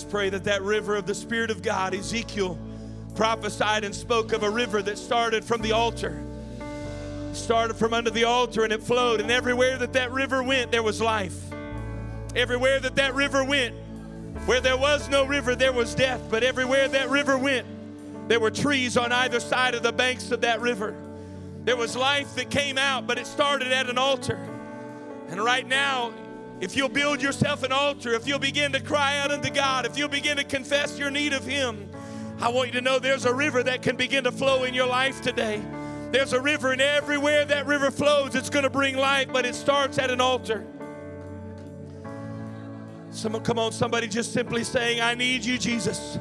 Just pray that that river of the Spirit of God, Ezekiel prophesied and spoke of a river that started from the altar, started from under the altar, and it flowed. And everywhere that that river went, there was life. Everywhere that that river went, where there was no river, there was death. But everywhere that river went, there were trees on either side of the banks of that river. There was life that came out, but it started at an altar. And right now, if you'll build yourself an altar, if you'll begin to cry out unto God, if you'll begin to confess your need of Him, I want you to know there's a river that can begin to flow in your life today. There's a river, and everywhere that river flows, it's going to bring life, but it starts at an altar. Someone, come on, somebody just simply saying, I need you, Jesus.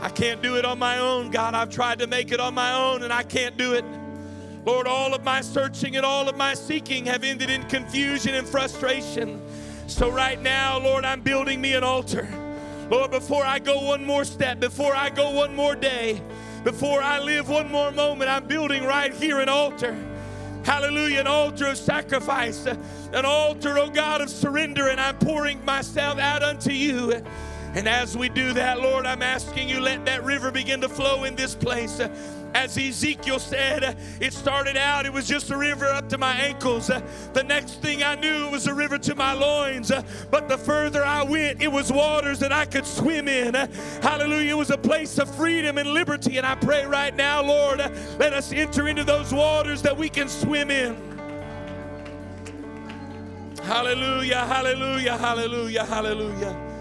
I can't do it on my own, God. I've tried to make it on my own, and I can't do it. Lord, all of my searching and all of my seeking have ended in confusion and frustration. So, right now, Lord, I'm building me an altar. Lord, before I go one more step, before I go one more day, before I live one more moment, I'm building right here an altar. Hallelujah, an altar of sacrifice, an altar, oh God, of surrender, and I'm pouring myself out unto you. And as we do that, Lord, I'm asking you, let that river begin to flow in this place. As Ezekiel said, it started out, it was just a river up to my ankles. The next thing I knew, it was a river to my loins. But the further I went, it was waters that I could swim in. Hallelujah. It was a place of freedom and liberty. And I pray right now, Lord, let us enter into those waters that we can swim in. Hallelujah, hallelujah, hallelujah, hallelujah.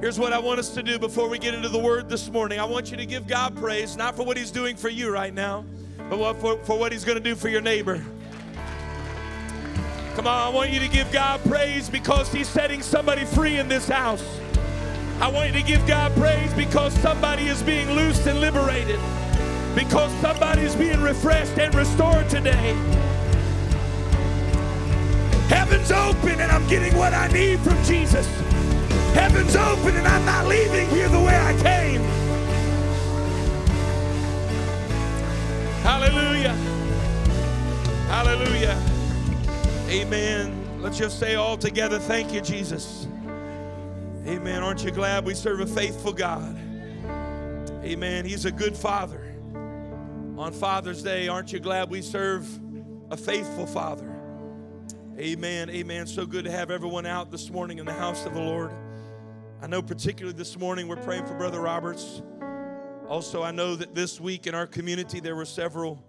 Here's what I want us to do before we get into the word this morning. I want you to give God praise, not for what He's doing for you right now, but for, for what He's going to do for your neighbor. Come on, I want you to give God praise because He's setting somebody free in this house. I want you to give God praise because somebody is being loosed and liberated, because somebody is being refreshed and restored today. Heaven's open and I'm getting what I need from Jesus. Heaven's open and I'm not leaving here the way I came. Hallelujah. Hallelujah. Amen. Let's just say all together, thank you, Jesus. Amen. Aren't you glad we serve a faithful God? Amen. He's a good father. On Father's Day, aren't you glad we serve a faithful father? Amen. Amen. So good to have everyone out this morning in the house of the Lord. I know, particularly this morning, we're praying for Brother Roberts. Also, I know that this week in our community there were several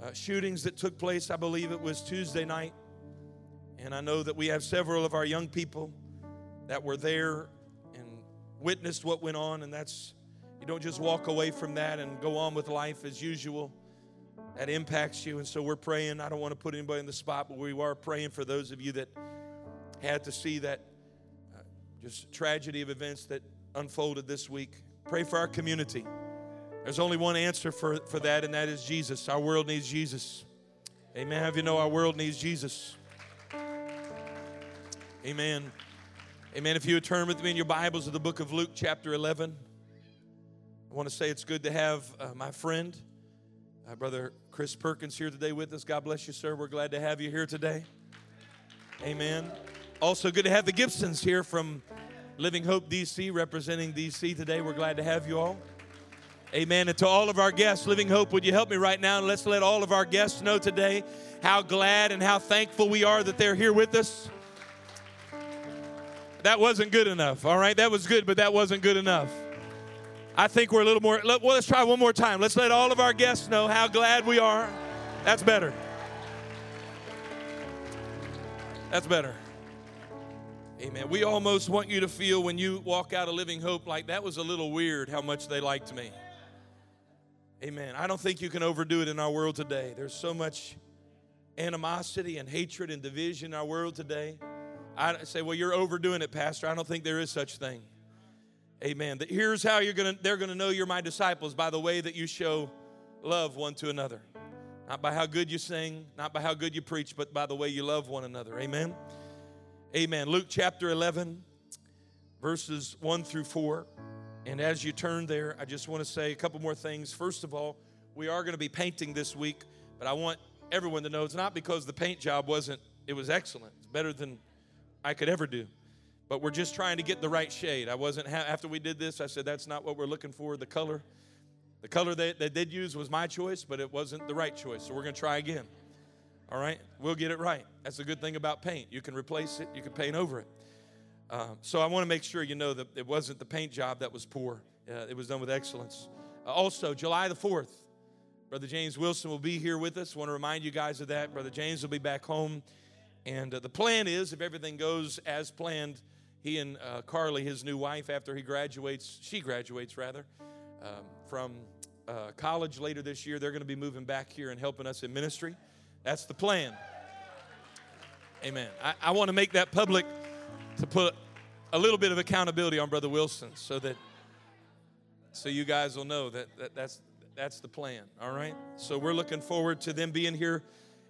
uh, shootings that took place. I believe it was Tuesday night. And I know that we have several of our young people that were there and witnessed what went on. And that's, you don't just walk away from that and go on with life as usual. That impacts you. And so we're praying. I don't want to put anybody in the spot, but we are praying for those of you that had to see that just tragedy of events that unfolded this week. Pray for our community. There's only one answer for, for that, and that is Jesus. Our world needs Jesus. Amen. Have you know our world needs Jesus? Amen. Amen. If you would turn with me in your Bibles to the book of Luke, chapter 11. I want to say it's good to have uh, my friend, my Brother Chris Perkins, here today with us. God bless you, sir. We're glad to have you here today. Amen. Also, good to have the Gibsons here from Living Hope DC, representing DC today. We're glad to have you all. Amen. And to all of our guests, Living Hope, would you help me right now? And let's let all of our guests know today how glad and how thankful we are that they're here with us. That wasn't good enough, all right? That was good, but that wasn't good enough. I think we're a little more. Let, well, let's try one more time. Let's let all of our guests know how glad we are. That's better. That's better. Amen. We almost want you to feel when you walk out of Living Hope like that was a little weird how much they liked me. Amen. I don't think you can overdo it in our world today. There's so much animosity and hatred and division in our world today. I say, well, you're overdoing it, Pastor. I don't think there is such thing. Amen. That here's how you're gonna they're gonna know you're my disciples by the way that you show love one to another. Not by how good you sing, not by how good you preach, but by the way you love one another. Amen. Amen. Luke chapter 11, verses 1 through 4. And as you turn there, I just want to say a couple more things. First of all, we are going to be painting this week, but I want everyone to know it's not because the paint job wasn't, it was excellent. It's better than I could ever do but we're just trying to get the right shade. I wasn't, ha- after we did this, I said, that's not what we're looking for, the color. The color that they did use was my choice, but it wasn't the right choice. So we're going to try again. All right? We'll get it right. That's a good thing about paint. You can replace it, you can paint over it. Um, so I want to make sure you know that it wasn't the paint job that was poor, uh, it was done with excellence. Uh, also, July the 4th, Brother James Wilson will be here with us. want to remind you guys of that. Brother James will be back home. And uh, the plan is, if everything goes as planned, he and uh, Carly, his new wife, after he graduates, she graduates rather, um, from uh, college later this year, they're going to be moving back here and helping us in ministry. That's the plan. Amen. I, I want to make that public to put a little bit of accountability on Brother Wilson so that so you guys will know that, that that's that's the plan. All right. So we're looking forward to them being here.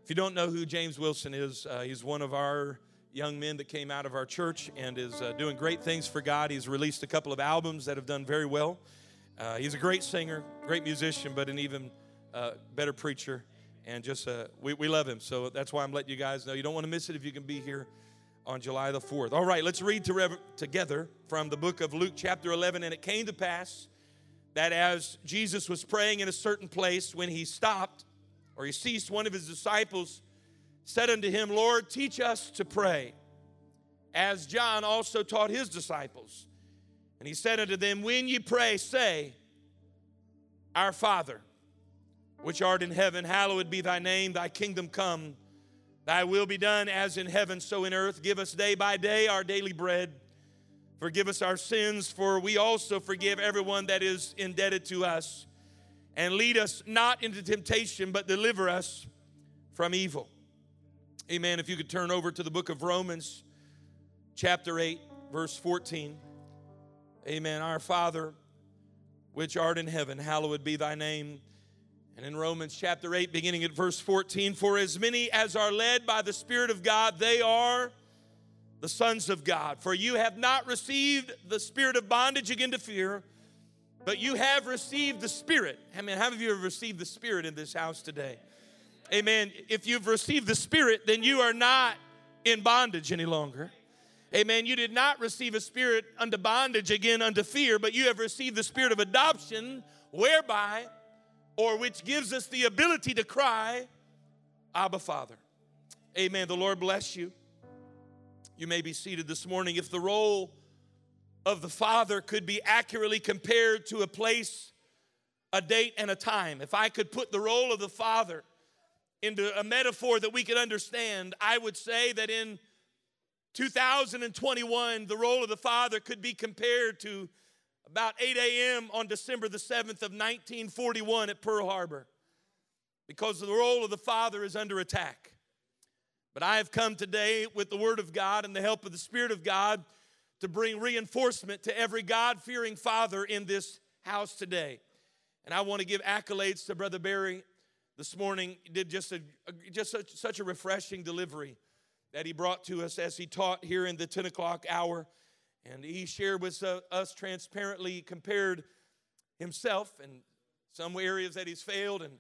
If you don't know who James Wilson is, uh, he's one of our young men that came out of our church and is uh, doing great things for God. He's released a couple of albums that have done very well. Uh, he's a great singer, great musician, but an even uh, better preacher. And just, uh, we, we love him. So that's why I'm letting you guys know. You don't want to miss it if you can be here on July the 4th. All right, let's read to together from the book of Luke, chapter 11. And it came to pass that as Jesus was praying in a certain place, when he stopped or he ceased, one of his disciples said unto him, Lord, teach us to pray, as John also taught his disciples. And he said unto them, When ye pray, say, Our Father, which art in heaven, hallowed be thy name, thy kingdom come, thy will be done as in heaven, so in earth. Give us day by day our daily bread. Forgive us our sins, for we also forgive everyone that is indebted to us. And lead us not into temptation, but deliver us from evil. Amen. If you could turn over to the book of Romans, chapter 8, verse 14. Amen. Our Father, which art in heaven, hallowed be thy name. And in Romans chapter 8, beginning at verse 14, for as many as are led by the Spirit of God, they are the sons of God. For you have not received the spirit of bondage again to fear, but you have received the Spirit. I mean, how many of you have received the Spirit in this house today? Amen. If you've received the Spirit, then you are not in bondage any longer. Amen. You did not receive a spirit unto bondage again unto fear, but you have received the spirit of adoption, whereby, or which gives us the ability to cry, Abba, Father. Amen. The Lord bless you. You may be seated this morning. If the role of the Father could be accurately compared to a place, a date, and a time, if I could put the role of the Father into a metaphor that we could understand, I would say that in 2021, the role of the Father could be compared to about 8 a.m. on December the 7th of 1941 at Pearl Harbor, because the role of the Father is under attack. But I have come today with the Word of God and the help of the Spirit of God to bring reinforcement to every God fearing father in this house today. And I want to give accolades to Brother Barry this morning did just a, just such, such a refreshing delivery that he brought to us as he taught here in the 10 o'clock hour and he shared with us transparently compared himself and some areas that he's failed and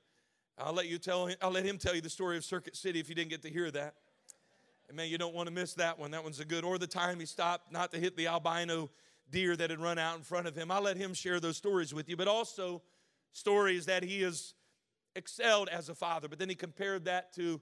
i'll let you tell him i'll let him tell you the story of circuit city if you didn't get to hear that. And man you don't want to miss that one. That one's a good or the time he stopped not to hit the albino deer that had run out in front of him. I'll let him share those stories with you but also stories that he has excelled as a father, but then he compared that to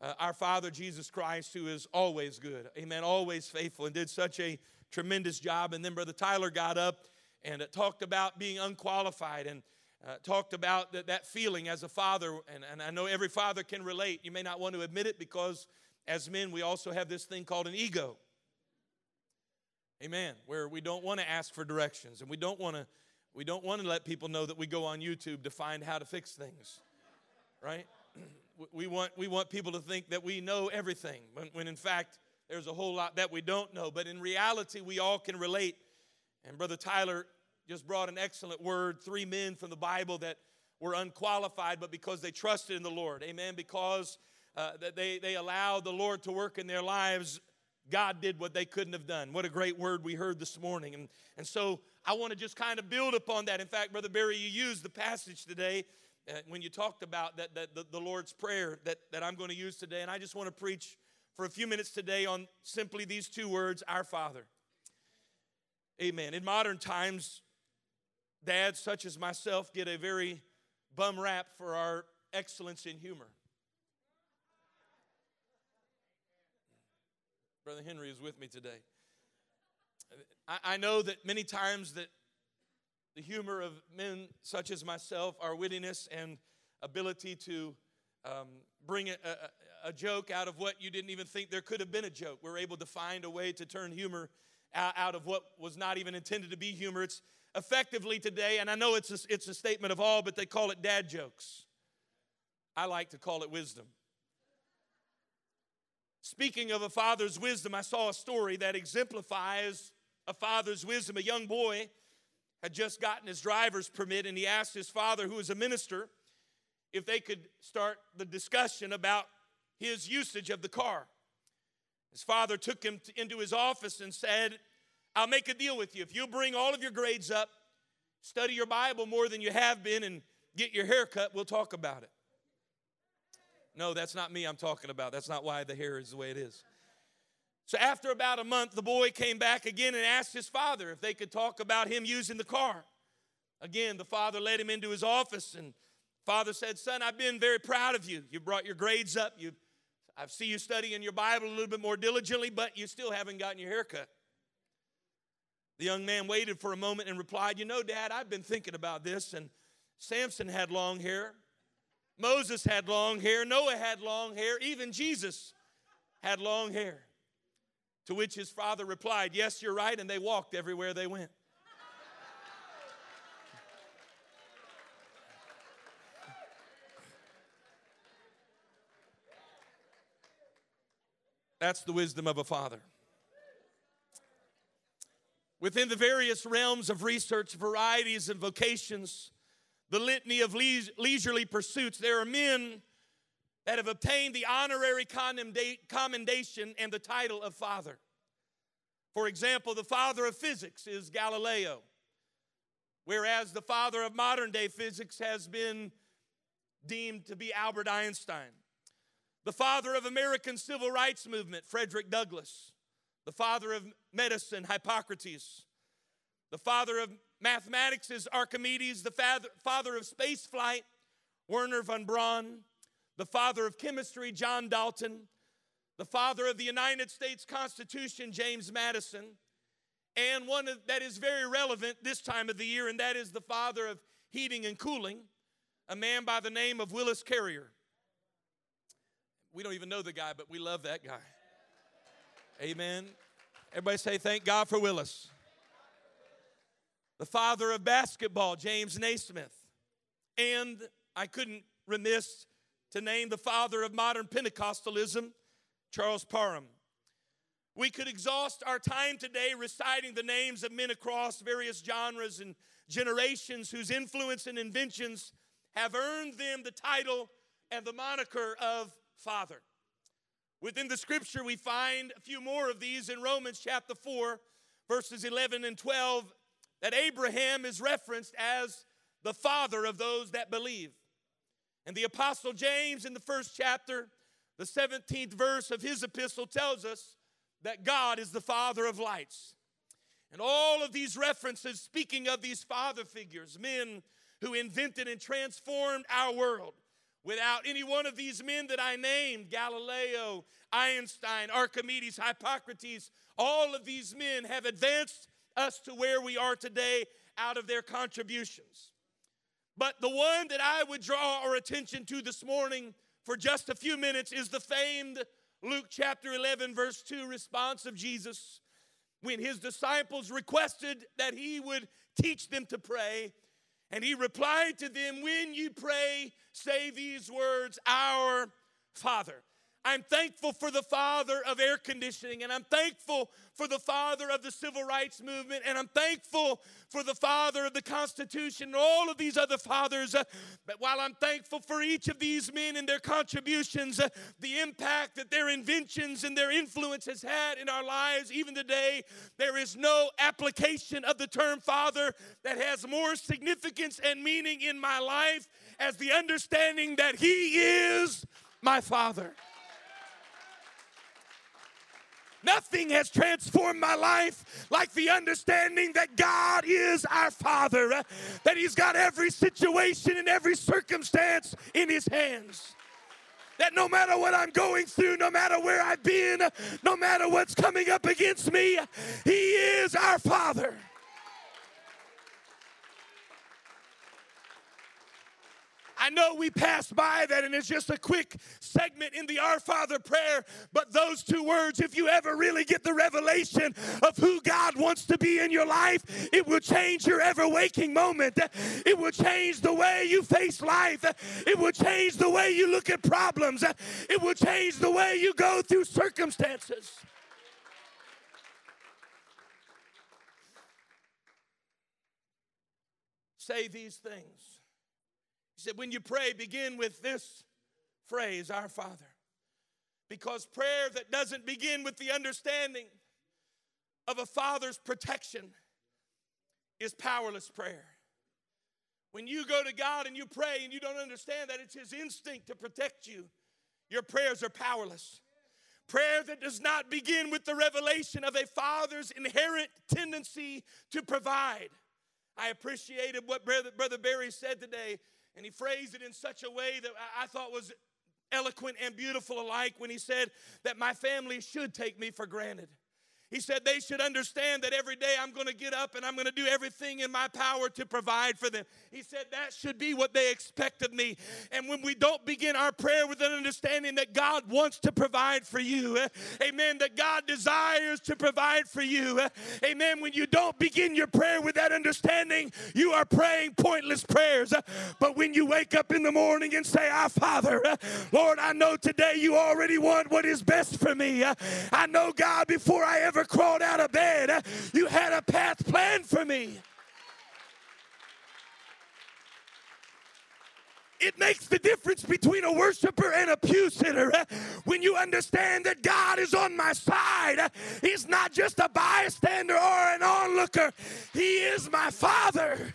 uh, our Father Jesus Christ, who is always good, amen, always faithful, and did such a tremendous job. And then Brother Tyler got up and uh, talked about being unqualified and uh, talked about that, that feeling as a father. And, and I know every father can relate. You may not want to admit it because as men, we also have this thing called an ego. Amen. Where we don't want to ask for directions and we don't want to we don't want to let people know that we go on YouTube to find how to fix things, right? We want, we want people to think that we know everything, when, when in fact, there's a whole lot that we don't know. But in reality, we all can relate And Brother Tyler just brought an excellent word three men from the Bible that were unqualified, but because they trusted in the Lord. Amen. Because uh, they, they allowed the Lord to work in their lives, God did what they couldn't have done. What a great word we heard this morning. And, and so I want to just kind of build upon that. In fact, Brother Barry, you used the passage today uh, when you talked about that, that the, the Lord's Prayer that, that I'm going to use today. And I just want to preach for a few minutes today on simply these two words Our Father. Amen. In modern times, dads such as myself get a very bum rap for our excellence in humor. Brother Henry is with me today. I, I know that many times that the humor of men such as myself, our wittiness and ability to um, bring a, a, a, joke out of what you didn't even think there could have been a joke. We're able to find a way to turn humor out, out of what was not even intended to be humor. It's effectively today, and I know it's a, it's a statement of all, but they call it dad jokes. I like to call it wisdom. Speaking of a father's wisdom, I saw a story that exemplifies a father's wisdom. A young boy had just gotten his driver's permit, and he asked his father, who was a minister, if they could start the discussion about his usage of the car. His father took him to, into his office and said, I'll make a deal with you. If you bring all of your grades up, study your Bible more than you have been, and get your hair cut, we'll talk about it. No, that's not me I'm talking about. That's not why the hair is the way it is. So after about a month, the boy came back again and asked his father if they could talk about him using the car. Again, the father led him into his office and father said, Son, I've been very proud of you. You brought your grades up. You, I see you studying your Bible a little bit more diligently, but you still haven't gotten your hair cut. The young man waited for a moment and replied, You know, Dad, I've been thinking about this, and Samson had long hair. Moses had long hair. Noah had long hair. Even Jesus had long hair. To which his father replied, Yes, you're right. And they walked everywhere they went. That's the wisdom of a father. Within the various realms of research, varieties, and vocations, the litany of leisurely pursuits, there are men that have obtained the honorary commendation and the title of father. For example, the father of physics is Galileo, whereas the father of modern day physics has been deemed to be Albert Einstein. The father of American civil rights movement, Frederick Douglass. The father of medicine, Hippocrates. The father of mathematics is Archimedes. The father of space flight, Wernher von Braun. The father of chemistry, John Dalton. The father of the United States Constitution, James Madison. And one that is very relevant this time of the year, and that is the father of heating and cooling, a man by the name of Willis Carrier. We don't even know the guy, but we love that guy. Amen. Everybody say, Thank God for Willis. The father of basketball, James Naismith. And I couldn't remiss to name the father of modern Pentecostalism, Charles Parham. We could exhaust our time today reciting the names of men across various genres and generations whose influence and inventions have earned them the title and the moniker of Father. Within the scripture, we find a few more of these in Romans chapter 4, verses 11 and 12, that Abraham is referenced as the father of those that believe. And the Apostle James, in the first chapter, the 17th verse of his epistle, tells us that God is the Father of lights. And all of these references, speaking of these father figures, men who invented and transformed our world, Without any one of these men that I named Galileo, Einstein, Archimedes, Hippocrates all of these men have advanced us to where we are today out of their contributions. But the one that I would draw our attention to this morning for just a few minutes is the famed Luke chapter 11, verse 2 response of Jesus when his disciples requested that he would teach them to pray. And he replied to them, When you pray, say these words, Our Father. I'm thankful for the father of air conditioning, and I'm thankful for the father of the civil rights movement, and I'm thankful for the father of the Constitution, and all of these other fathers. Uh, but while I'm thankful for each of these men and their contributions, uh, the impact that their inventions and their influence has had in our lives, even today, there is no application of the term father that has more significance and meaning in my life as the understanding that he is my father. Nothing has transformed my life like the understanding that God is our Father, that He's got every situation and every circumstance in His hands. That no matter what I'm going through, no matter where I've been, no matter what's coming up against me, He is our Father. I know we passed by that and it's just a quick segment in the Our Father prayer, but those two words, if you ever really get the revelation of who God wants to be in your life, it will change your ever waking moment. It will change the way you face life. It will change the way you look at problems. It will change the way you go through circumstances. Say these things. Said, when you pray, begin with this phrase, Our Father. Because prayer that doesn't begin with the understanding of a father's protection is powerless prayer. When you go to God and you pray and you don't understand that it's His instinct to protect you, your prayers are powerless. Prayer that does not begin with the revelation of a father's inherent tendency to provide. I appreciated what Brother Barry said today and he phrased it in such a way that I thought was eloquent and beautiful alike when he said that my family should take me for granted. He said they should understand that every day I'm going to get up and I'm going to do everything in my power to provide for them. He said that should be what they expect of me. And when we don't begin our prayer with an understanding that God wants to provide for you, eh, amen, that God desires to provide for you, eh, amen, when you don't begin your prayer with that understanding, you are praying pointless prayers. Eh. But when you wake up in the morning and say, Our Father, Lord, I know today you already want what is best for me. I know, God, before I ever ever crawled out of bed, you had a path planned for me. It makes the difference between a worshiper and a pew sitter. Eh? When you understand that God is on my side, eh? He's not just a bystander or an onlooker, He is my Father.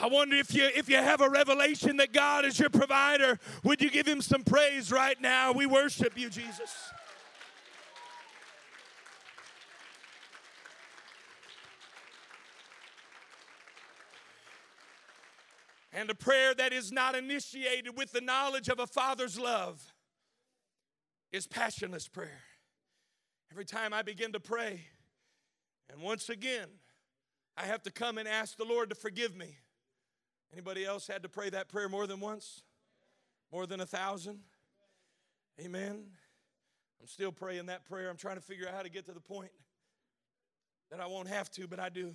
I wonder if you if you have a revelation that God is your provider, would you give him some praise right now? We worship you, Jesus. And a prayer that is not initiated with the knowledge of a father's love is passionless prayer. Every time I begin to pray, and once again, I have to come and ask the Lord to forgive me. Anybody else had to pray that prayer more than once? More than a thousand? Amen. I'm still praying that prayer. I'm trying to figure out how to get to the point that I won't have to, but I do.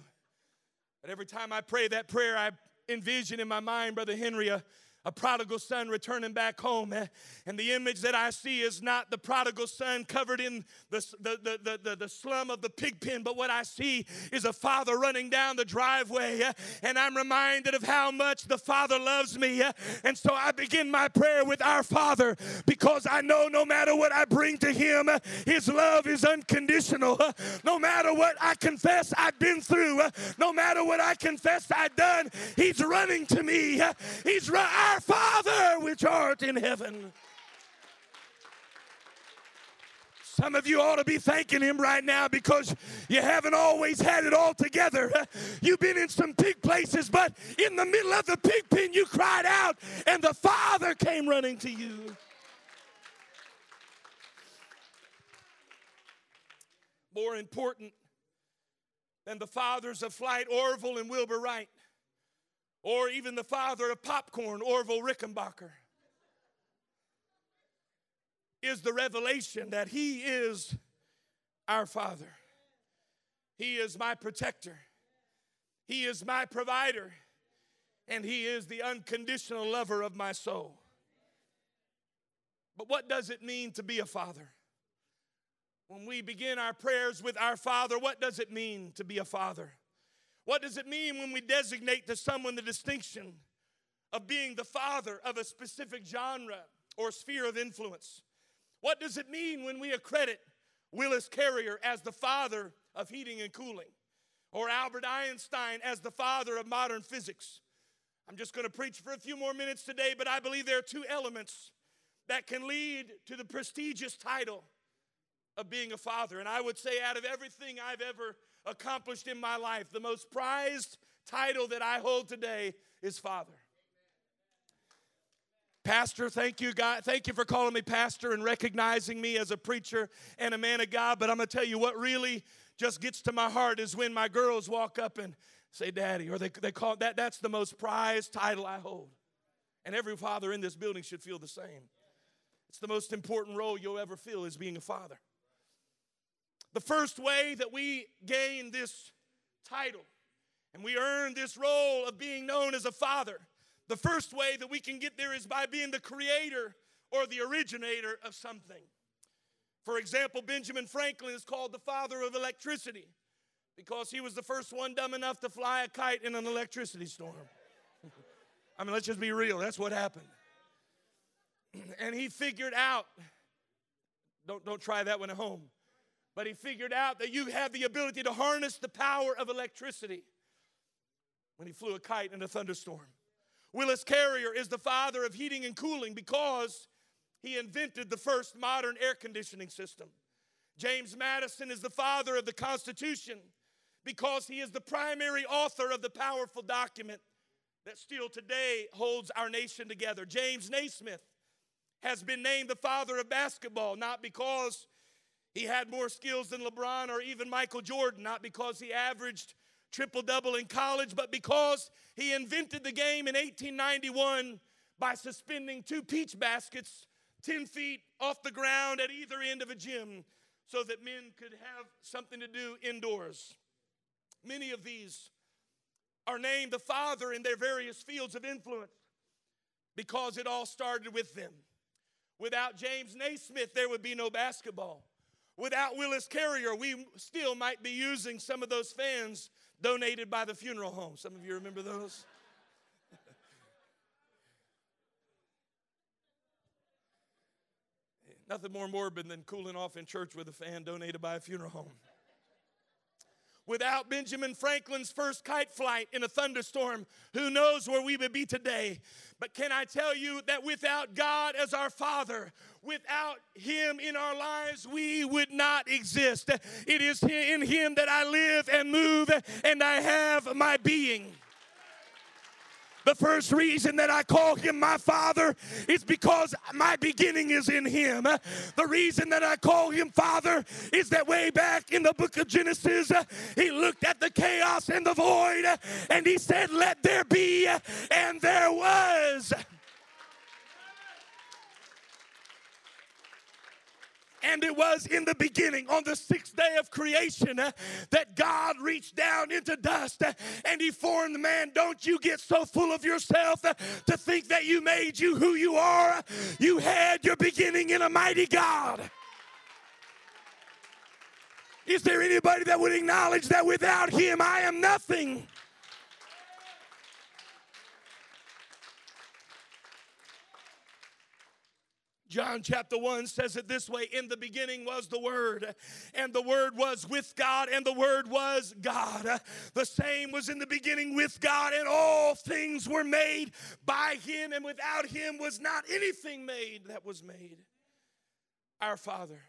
But every time I pray that prayer, I envision in my mind, Brother Henry, a, a prodigal son returning back home. Eh? And the image that I see is not the prodigal son covered in the, the, the, the, the slum of the pig pen, but what I see is a father running down the driveway. Eh? And I'm reminded of how much the father loves me. Eh? And so I begin my prayer with our father because I know no matter what I bring to him, his love is unconditional. No matter what I confess I've been through, no matter what I confess I've done, he's running to me. He's running our Father which art in heaven. Some of you ought to be thanking him right now because you haven't always had it all together. You've been in some big places, but in the middle of the pig pen, you cried out, and the Father came running to you. More important than the fathers of flight, Orville and Wilbur Wright, or even the father of popcorn, Orville Redenbacher, is the revelation that He is our Father. He is my protector, He is my provider, and He is the unconditional lover of my soul. But what does it mean to be a father? When we begin our prayers with our Father, what does it mean to be a father? What does it mean when we designate to someone the distinction of being the father of a specific genre or sphere of influence? What does it mean when we accredit Willis Carrier as the father of heating and cooling or Albert Einstein as the father of modern physics? I'm just going to preach for a few more minutes today, but I believe there are two elements that can lead to the prestigious title of being a father. And I would say, out of everything I've ever accomplished in my life, the most prized title that I hold today is father. Pastor, thank you, God. Thank you for calling me pastor and recognizing me as a preacher and a man of God. But I'm gonna tell you what really just gets to my heart is when my girls walk up and say, Daddy, or they, they call that that's the most prized title I hold. And every father in this building should feel the same. It's the most important role you'll ever feel is being a father. The first way that we gain this title and we earn this role of being known as a father the first way that we can get there is by being the creator or the originator of something. For example, Benjamin Franklin is called the father of electricity because he was the first one dumb enough to fly a kite in an electricity storm. I mean, let's just be real, that's what happened. And he figured out, don't, don't try that one at home, but he figured out that you have the ability to harness the power of electricity when he flew a kite in a thunderstorm. Willis Carrier is the father of heating and cooling because he invented the first modern air conditioning system. James Madison is the father of the Constitution because he is the primary author of the powerful document that still today holds our nation together. James Naismith has been named the father of basketball, not because he had more skills than LeBron or even Michael Jordan, not because he averaged triple double in college, but because he invented the game in 1891 by suspending two peach baskets 10 feet off the ground at either end of a gym so that men could have something to do indoors. Many of these are named the father in their various fields of influence because it all started with them. Without James Naismith, there would be no basketball. Without Willis Carrier, we still might be using some of those fans donated by the funeral home. Some of you remember those? Nothing more morbid than cooling off in church with a fan donated by a funeral home. Without Benjamin Franklin's first kite flight in a thunderstorm, who knows where we would be today? But can I tell you that without God as our Father, without Him in our lives, we would not exist. It is in Him that I live and move and I have my being. The first reason that I call him my father is because my beginning is in him. The reason that I call him father is that way back in the book of Genesis, he looked at the chaos and the void and he said, Let there be, and there was. And it was in the beginning, on the sixth day of creation, uh, that God reached down into dust uh, and He formed man. Don't you get so full of yourself uh, to think that you made you who you are. You had your beginning in a mighty God. Is there anybody that would acknowledge that without Him I am nothing? John chapter 1 says it this way In the beginning was the Word, and the Word was with God, and the Word was God. The same was in the beginning with God, and all things were made by Him, and without Him was not anything made that was made. Our Father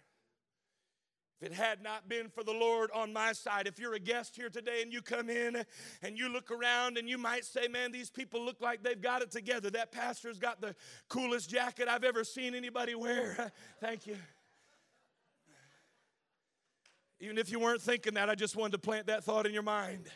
if it had not been for the Lord on my side, if you're a guest here today and you come in and you look around and you might say, Man, these people look like they've got it together. That pastor's got the coolest jacket I've ever seen anybody wear. Thank you. Even if you weren't thinking that, I just wanted to plant that thought in your mind.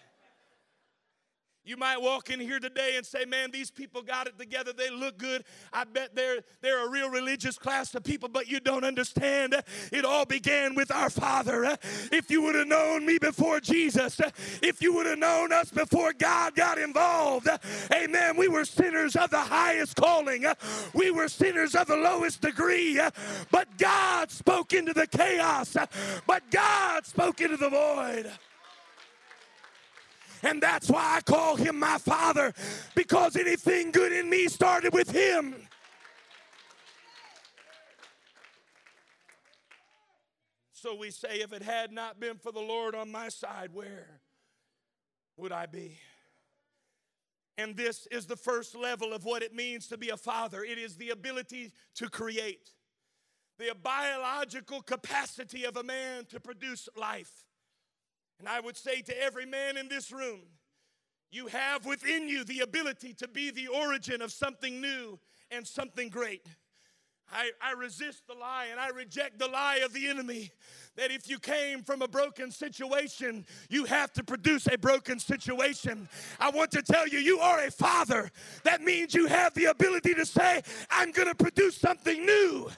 You might walk in here today and say, Man, these people got it together. They look good. I bet they're, they're a real religious class of people, but you don't understand. It all began with our Father. If you would have known me before Jesus, if you would have known us before God got involved, amen, we were sinners of the highest calling. We were sinners of the lowest degree, but God spoke into the chaos, but God spoke into the void. And that's why I call him my father, because anything good in me started with him. So we say, if it had not been for the Lord on my side, where would I be? And this is the first level of what it means to be a father it is the ability to create, the biological capacity of a man to produce life. And I would say to every man in this room, you have within you the ability to be the origin of something new and something great. I, I, resist the lie and I reject the lie of the enemy that if you came from a broken situation, you have to produce a broken situation. I want to tell you, you are a father. That means you have the ability to say, I'm going to produce something new.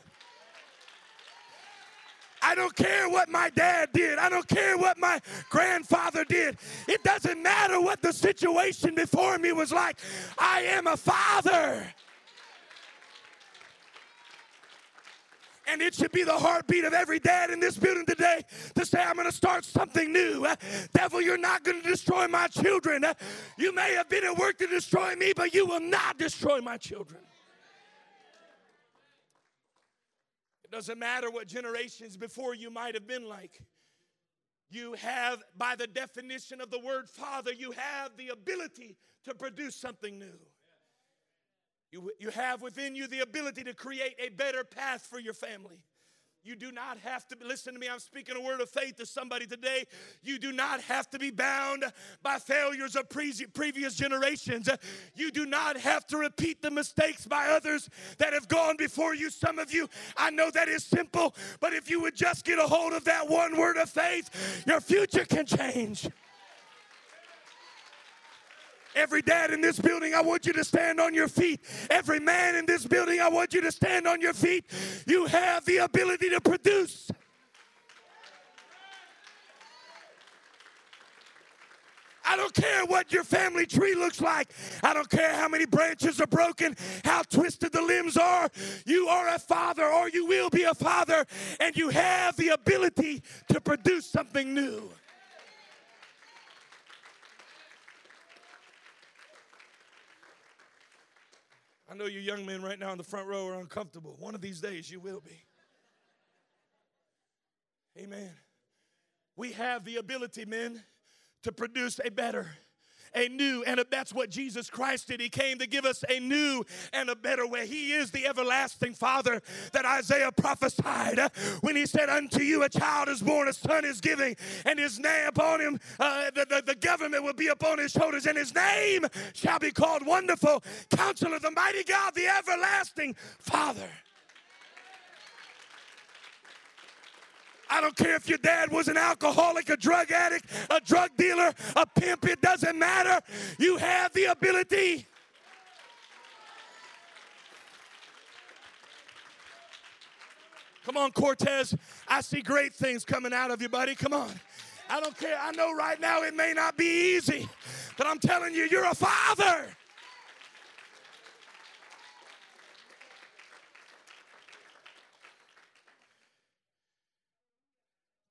I don't care what my dad did. I don't care what my grandfather did. It doesn't matter what the situation before me was like. I am a father. And it should be the heartbeat of every dad in this building today to say, I'm going to start something new. Uh, devil, you're not going to destroy my children. Uh, you may have been at work to destroy me, but you will not destroy my children. It doesn't matter what generations before you might have been like. You have, by the definition of the word father, you have the ability to produce something new. You, you have within you the ability to create a better path for your family. You do not have to listen to me. I'm speaking a word of faith to somebody today. You do not have to be bound by failures of pre- previous generations. You do not have to repeat the mistakes by others that have gone before you. Some of you, I know that is simple, but if you would just get a hold of that one word of faith, your future can change. Every dad in this building, I want you to stand on your feet. Every man in this building, I want you to stand on your feet. You have the ability to produce. I don't care what your family tree looks like. I don't care how many branches are broken, how twisted the limbs are. You are a father, or you will be a father, and you have the ability to produce something new. I know you young men right now in the front row are uncomfortable. One of these days you will be. Amen. We have the ability, men, to produce a better a new and a, that's what Jesus Christ did. He came to give us a new and a better way. He is the everlasting Father that Isaiah prophesied when he said, Unto you a child is born, a son is giving, and his name upon him, uh, the, the, the government will be upon his shoulders, and his name shall be called Wonderful, Counselor, the Mighty God, the Everlasting Father. I don't care if your dad was an alcoholic, a drug addict, a drug dealer, a pimp, it doesn't matter. You have the ability. Come on, Cortez. I see great things coming out of you, buddy. Come on. I don't care. I know right now it may not be easy, but I'm telling you, you're a father.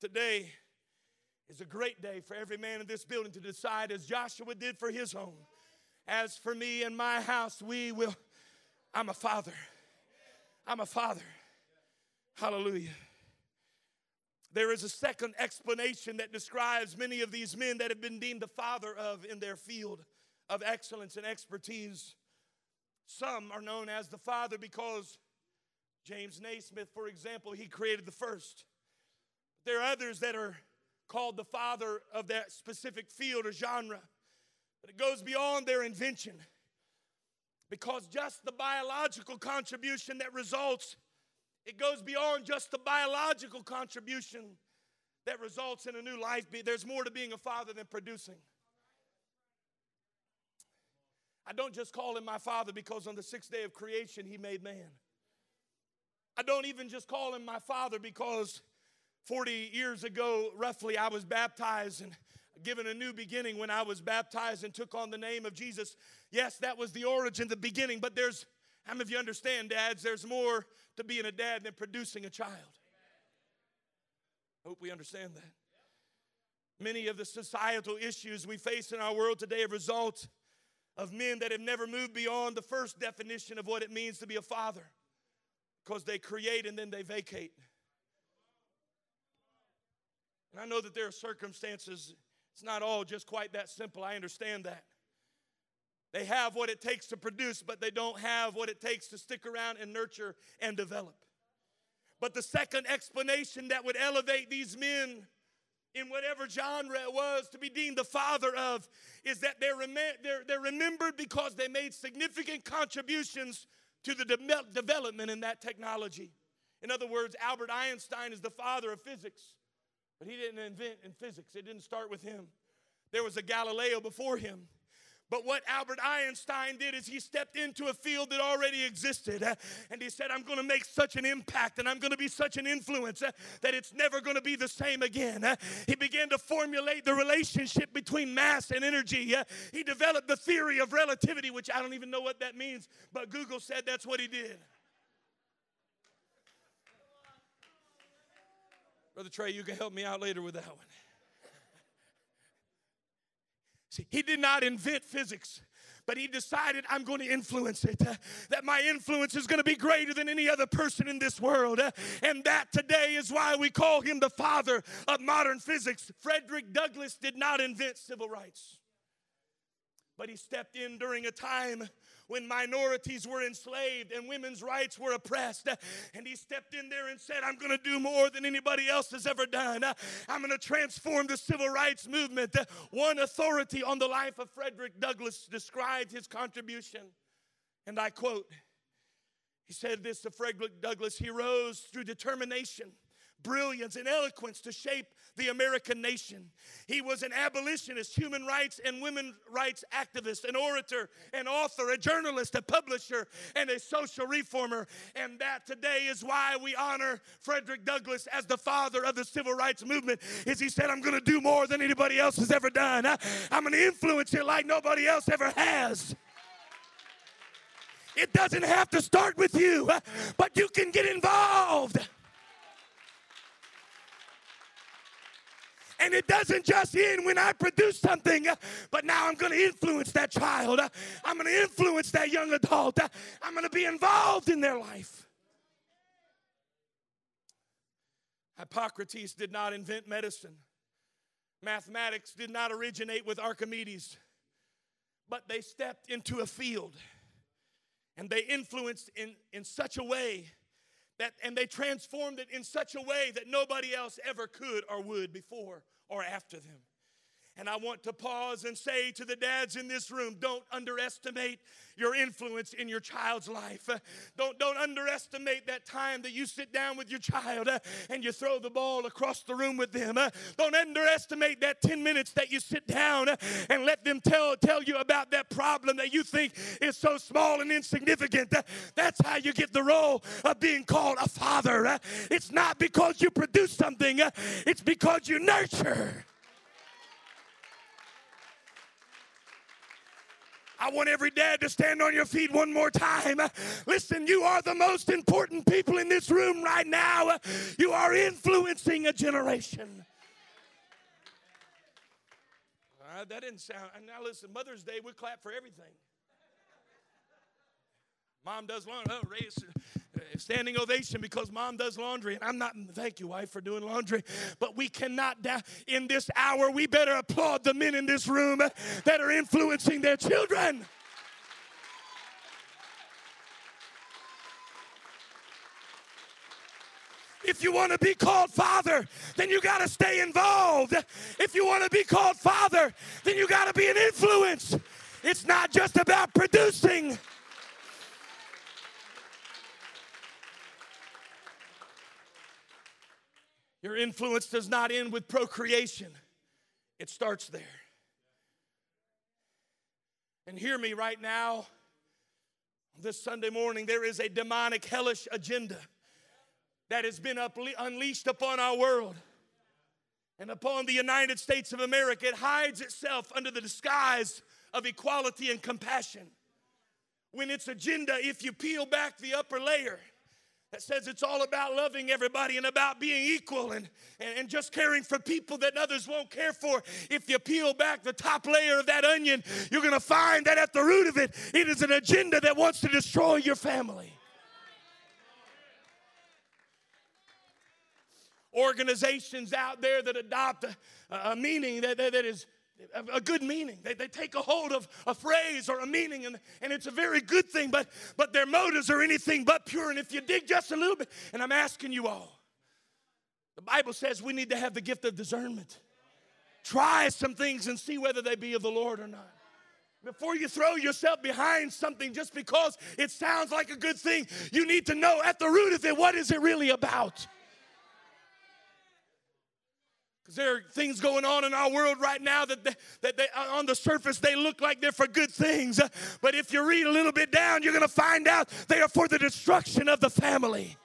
Today is a great day for every man in this building to decide, as Joshua did for his home. As for me and my house, we will. I'm a father. I'm a father. Hallelujah. There is a second explanation that describes many of these men that have been deemed the father of in their field of excellence and expertise. Some are known as the father because James Naismith, for example, he created the first. There are others that are called the father of that specific field or genre, but it goes beyond their invention. Because just the biological contribution that results, it goes beyond just the biological contribution that results in a new life. There's more to being a father than producing. I don't just call him my father because on the sixth day of creation he made man. I don't even just call him my father because 40 years ago, roughly, I was baptized and given a new beginning when I was baptized and took on the name of Jesus. Yes, that was the origin, the beginning, but there's, how many of you understand, dads, there's more to being a dad than producing a child? I hope we understand that. Many of the societal issues we face in our world today are result of men that have never moved beyond the first definition of what it means to be a father because they create and then they vacate. And I know that there are circumstances, it's not all just quite that simple. I understand that. They have what it takes to produce, but they don't have what it takes to stick around and nurture and develop. But the second explanation that would elevate these men in whatever genre it was to be deemed the father of is that they're, rem- they're, they're remembered because they made significant contributions to the de- development in that technology. In other words, Albert Einstein is the father of physics, but he didn't invent in physics, it didn't start with him. There was a Galileo before him. But what Albert Einstein did is he stepped into a field that already existed uh, and he said, I'm going to make such an impact and I'm going to be such an influence uh, that it's never going to be the same again. Uh, he began to formulate the relationship between mass and energy. He developed the theory of relativity, which I don't even know what that means, but Google said that's what he did. Brother Trey, you can help me out later with that one. See, he did not invent physics but he decided I'm going to influence it. Uh, that my influence is going to be greater than any other person in this world. Uh, and that today is why we call him the father of modern physics. Frederick Douglass did not invent civil rights, but he stepped in during a time when minorities were enslaved and women's rights were oppressed. And he stepped in there and said, I'm going to do more than anybody else has ever done. I'm going to transform the civil rights movement. One authority on the life of Frederick Douglass described his contribution. And I quote, he said this to Frederick Douglass He rose through determination brilliance and eloquence to shape the American nation. He was an abolitionist, human rights and women's rights activist, an orator, an author, a journalist, a publisher, and a social reformer. And that today is why we honor Frederick Douglass as the father of the civil rights movement. Is he said, I'm to do more than anybody else has ever done. I'm going to influence it like nobody else ever has. It doesn't have to start with you, but you can get involved. And it doesn't just end when I produce something, but now I'm going to influence that child. I'm going to influence that young adult. I'm going to be involved in their life. Hippocrates did not invent medicine. Mathematics did not originate with Archimedes, but they stepped into a field and they influenced in, in such a way that, and they transformed it in such a way that nobody else ever could or would before or after them. And I want to pause and say to the dads in this room don't underestimate your influence in your child's life. Don't, don't underestimate that time that you sit down with your child and you throw the ball across the room with them. Don't underestimate that 10 minutes that you sit down and let them tell, tell you about that problem that you think is so small and insignificant. That's how you get the role of being called a father. It's not because you produce something, it's because you nurture. I want every dad to stand on your feet one more time. Listen, you are the most important people in this room right now. You are influencing a generation. Uh, that didn't sound. Now listen, Mother's Day, we clap for everything. Mom does laundry. Oh, raise, standing ovation because mom does laundry. And I'm not, thank you, wife, for doing laundry. But we cannot, da- in this hour, we better applaud the men in this room that are influencing their children. If you want to be called father, then you got to stay involved. If you want to be called father, then you got to be an influence. It's not just about producing. Your influence does not end with procreation, it starts there. And hear me right now. This Sunday morning, there is a demonic, hellish agenda that has been unleashed upon our world and upon the United States of America. It hides itself under the disguise of equality and compassion. When its agenda, if you peel back the upper layer, that says it's all about loving everybody and about being equal and, and, and, just caring for people that others won't care for. If you peel back the top layer of that onion, you're going to find that at the root of it, it is an agenda that wants to destroy your family. Organizations out there that adopt a, a meaning that, that, that is a good meaning. They, they take a hold of a phrase or a meaning, and, and it's a very good thing, but, but their motives are anything but pure. And if you dig just a little bit, and I'm asking you all, the Bible says we need to have the gift of discernment. Try some things and see whether they be of the Lord or not. Before you throw yourself behind something just because it sounds like a good thing, you need to know at the root of it what is it really about? Because there are things going on in our world right now that, they, that they, uh, on the surface they look like they're for good things. Uh, but if you read a little bit down, you're going to find out they are for the destruction of the family.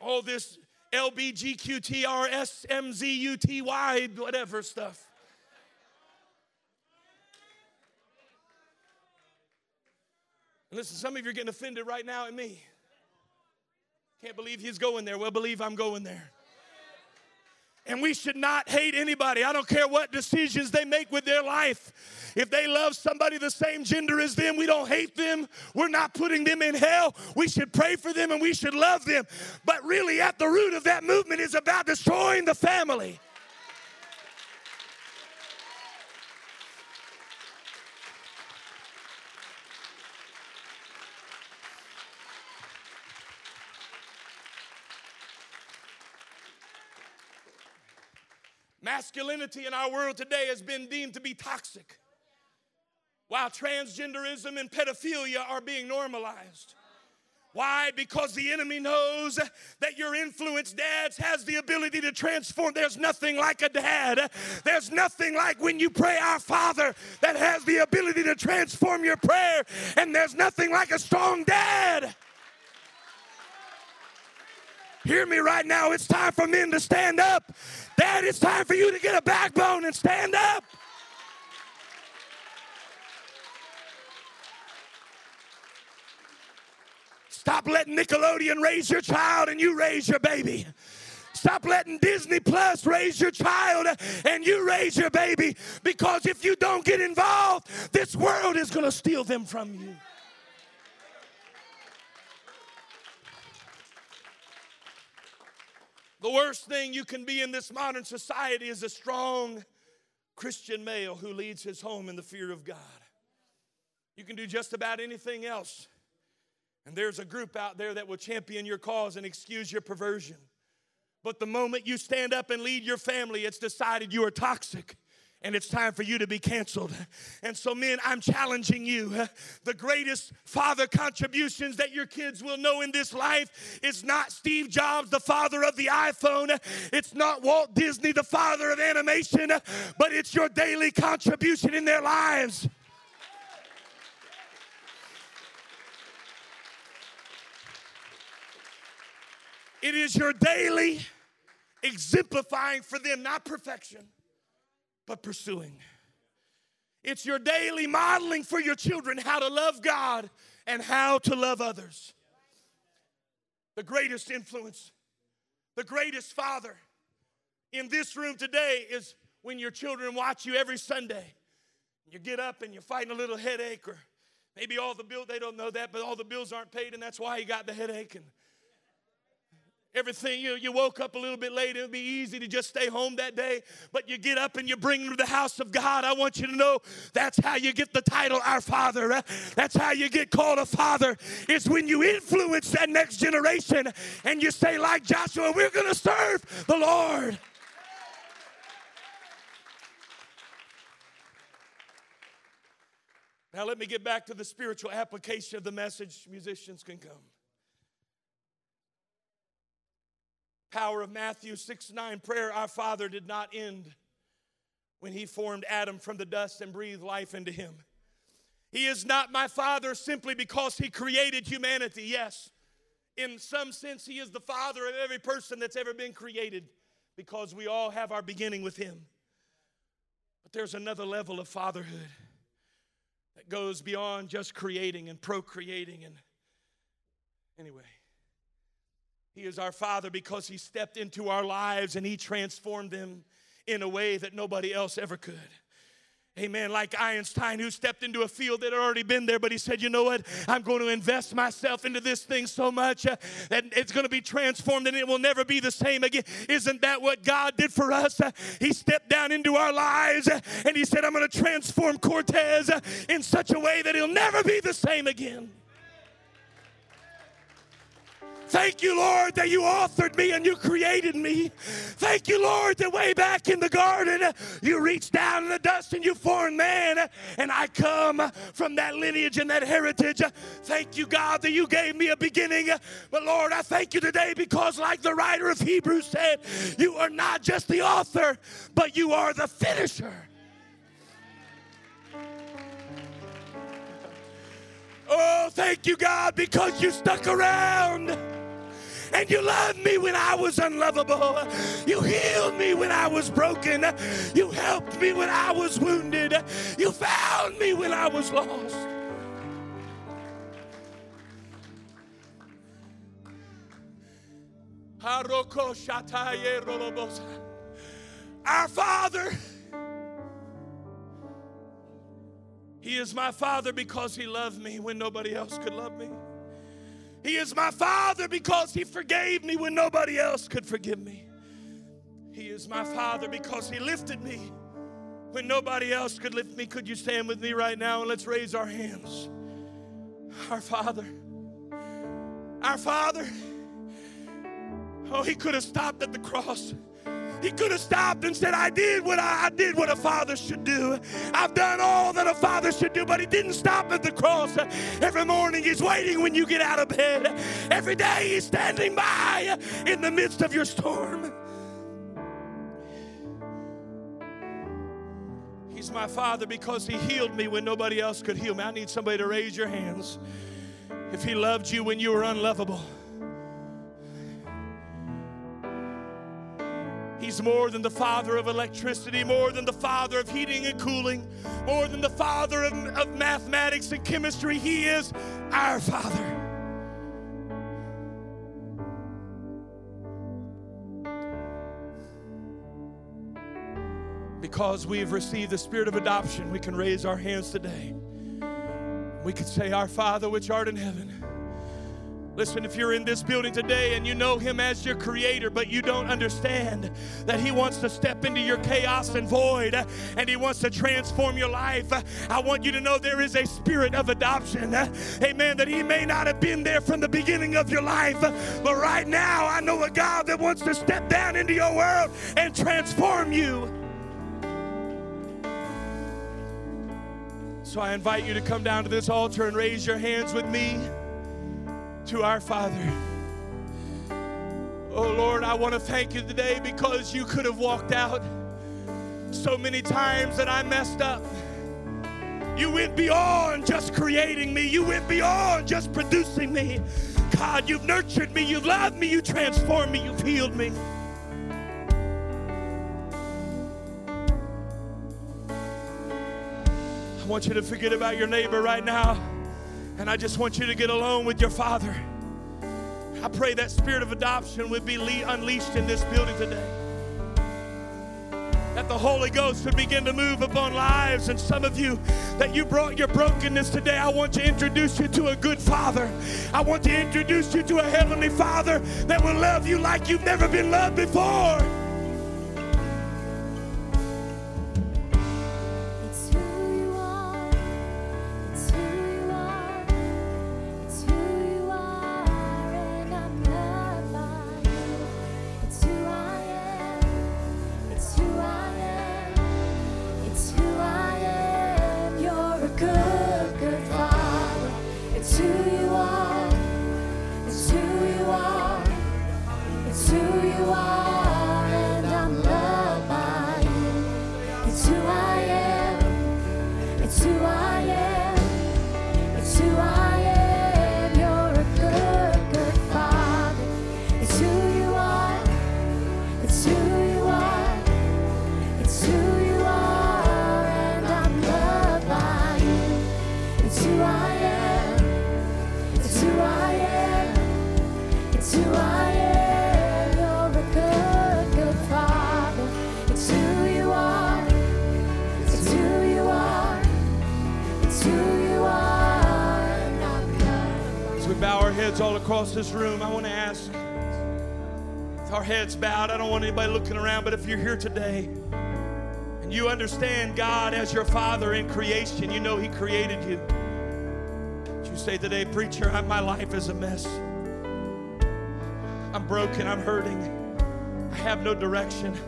All this LBGQTRSMZUTY, whatever stuff. listen, some of you are getting offended right now at me. Can't believe he's going there. Well, believe I'm going there. And we should not hate anybody. I don't care what decisions they make with their life. If they love somebody the same gender as them, we don't hate them. We're not putting them in hell. We should pray for them and we should love them. But really, at the root of that movement is about destroying the family. Masculinity in our world today has been deemed to be toxic, while transgenderism and pedophilia are being normalized. Why? Because the enemy knows that your influence, dads, has the ability to transform. There's nothing like a dad. There's nothing like when you pray our Father that has the ability to transform your prayer. And there's nothing like a strong dad. Hear me right now. It's time for men to stand up. Dad, it's time for you to get a backbone and stand up. Stop letting Nickelodeon raise your child and you raise your baby. Stop letting Disney Plus raise your child and you raise your baby because if you don't get involved, this world is going to steal them from you. The worst thing you can be in this modern society is a strong Christian male who leads his home in the fear of God. You can do just about anything else. And there's a group out there that will champion your cause and excuse your perversion. But the moment you stand up and lead your family, it's decided you are toxic and it's time for you to be canceled. And so, men, I'm challenging you. The greatest father contributions that your kids will know in this life is not Steve Jobs, the father of the iPhone, it's not Walt Disney, the father of animation, but it's your daily contribution in their lives. It is your daily exemplifying for them, not perfection but pursuing. It's your daily modeling for your children how to love God and how to love others. The greatest influence, the greatest father in this room today is when your children watch you every Sunday. You get up and you're fighting a little headache, or maybe all the bills, they don't know that, but all the bills aren't paid, and that's why you got the headache. And everything. You, you woke up a little bit late. It would be easy to just stay home that day, but you get up and you bring to the house of God. I want you to know that's how you get the title, Our Father. That's how you get called a father. It's when you influence that next generation and you say, like Joshua, we're going to serve the Lord. Now, let me get back to the spiritual application of the message. Musicians can come. Power of Matthew 6 9 prayer, Our Father did not end when he formed Adam from the dust and breathed life into him. He is not my father simply because he created humanity, yes. In some sense, he is the father of every person that's ever been created because we all have our beginning with him. But there's another level of fatherhood that goes beyond just creating and procreating and anyway he is our father because he stepped into our lives and he transformed them in a way that nobody else ever could Amen. Like Einstein, who stepped into a field that had already been there, but he said, You know what? I'm going to invest myself into this thing so much uh, that it's going to be transformed and it will never be the same again. Isn't that what God did for us? Uh, he stepped down into our lives uh, and he said, I'm going to transform Cortez uh, in such a way that he'll never be the same again. Thank you, Lord, that you authored me and you created me. Thank you, Lord, that way back in the garden, you reached down in the dust and you formed man, and I come from that lineage and that heritage. Thank you, God, that you gave me a beginning. But Lord, I thank you today because, like the writer of Hebrews said, you are not just the author, but you are the finisher. Oh, thank you, God, because you stuck around and you loved me when I was unlovable. You healed me when I was broken. You helped me when I was wounded. You found me when I was lost. Our Father, He is my Father because He loved me when nobody else could love me. He is my Father because He forgave me when nobody else could forgive me. He is my Father because He lifted me when nobody else could lift me. Could you stand with me right now and let's raise our hands? Our Father, our Father, oh, He could have stopped at the cross. He could have stopped and said, I did what I, I, did what a father should do. I've done all that a father should do, but he didn't stop at the cross. Every morning he's waiting when you get out of bed. Every day he's standing by in the midst of your storm. He's my father because he healed me when nobody else could heal me. I need somebody to raise your hands. If he loved you when you were unlovable. He's more than the father of electricity, more than the father of heating and cooling, more than the father of, of mathematics and chemistry. He is our father. Because we've received the spirit of adoption, we can raise our hands today. We can say, Our Father which art in heaven Listen, if you're in this building today and you know Him as your creator, but you don't understand that He wants to step into your chaos and void and He wants to transform your life, I want you to know there is a spirit of adoption. Amen. That He may not have been there from the beginning of your life, but right now I know a God that wants to step down into your world and transform you. So I invite you to come down to this altar and raise your hands with me to our Father. Oh Lord, I want to thank you today because you could have walked out so many times that I messed up. You went beyond just creating me, you went beyond just producing me. God, you've nurtured me, you've loved me, you transformed me, you've healed me. I want you to forget about your neighbor right now. And I just want you to get alone with your Father. I pray that spirit of adoption would be unleashed in this building today. That the Holy Ghost would begin to move upon lives. And some of you, that you brought your brokenness today, I want to introduce you to a good Father. I want to introduce you to a Heavenly Father that will love you like you've never been loved before. This room, I want to ask with our heads bowed, I don't want anybody looking around, but if you're here today and you understand God as your Father in creation, you know He created you. You say today, Preacher, my life is a mess. I'm broken, I'm hurting, I have no direction.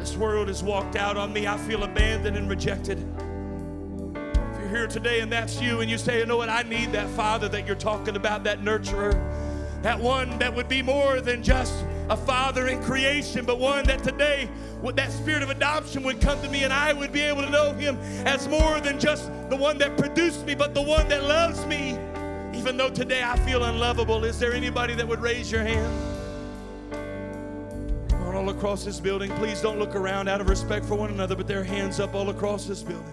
This world has walked out on me. I feel abandoned and rejected. Here today and that's you, and you say, you know what, I need that Father that you're talking about, that nurturer that one that would be more than just a father in creation, but one that today, that spirit of adoption, would come to me and I would be able to know him as more than just the one that produced me, but the one that loves me. Even though today I feel unlovable, is there anybody that would raise your hand? All across this building, please don't look around out of respect for one another, but their hands up all across this building.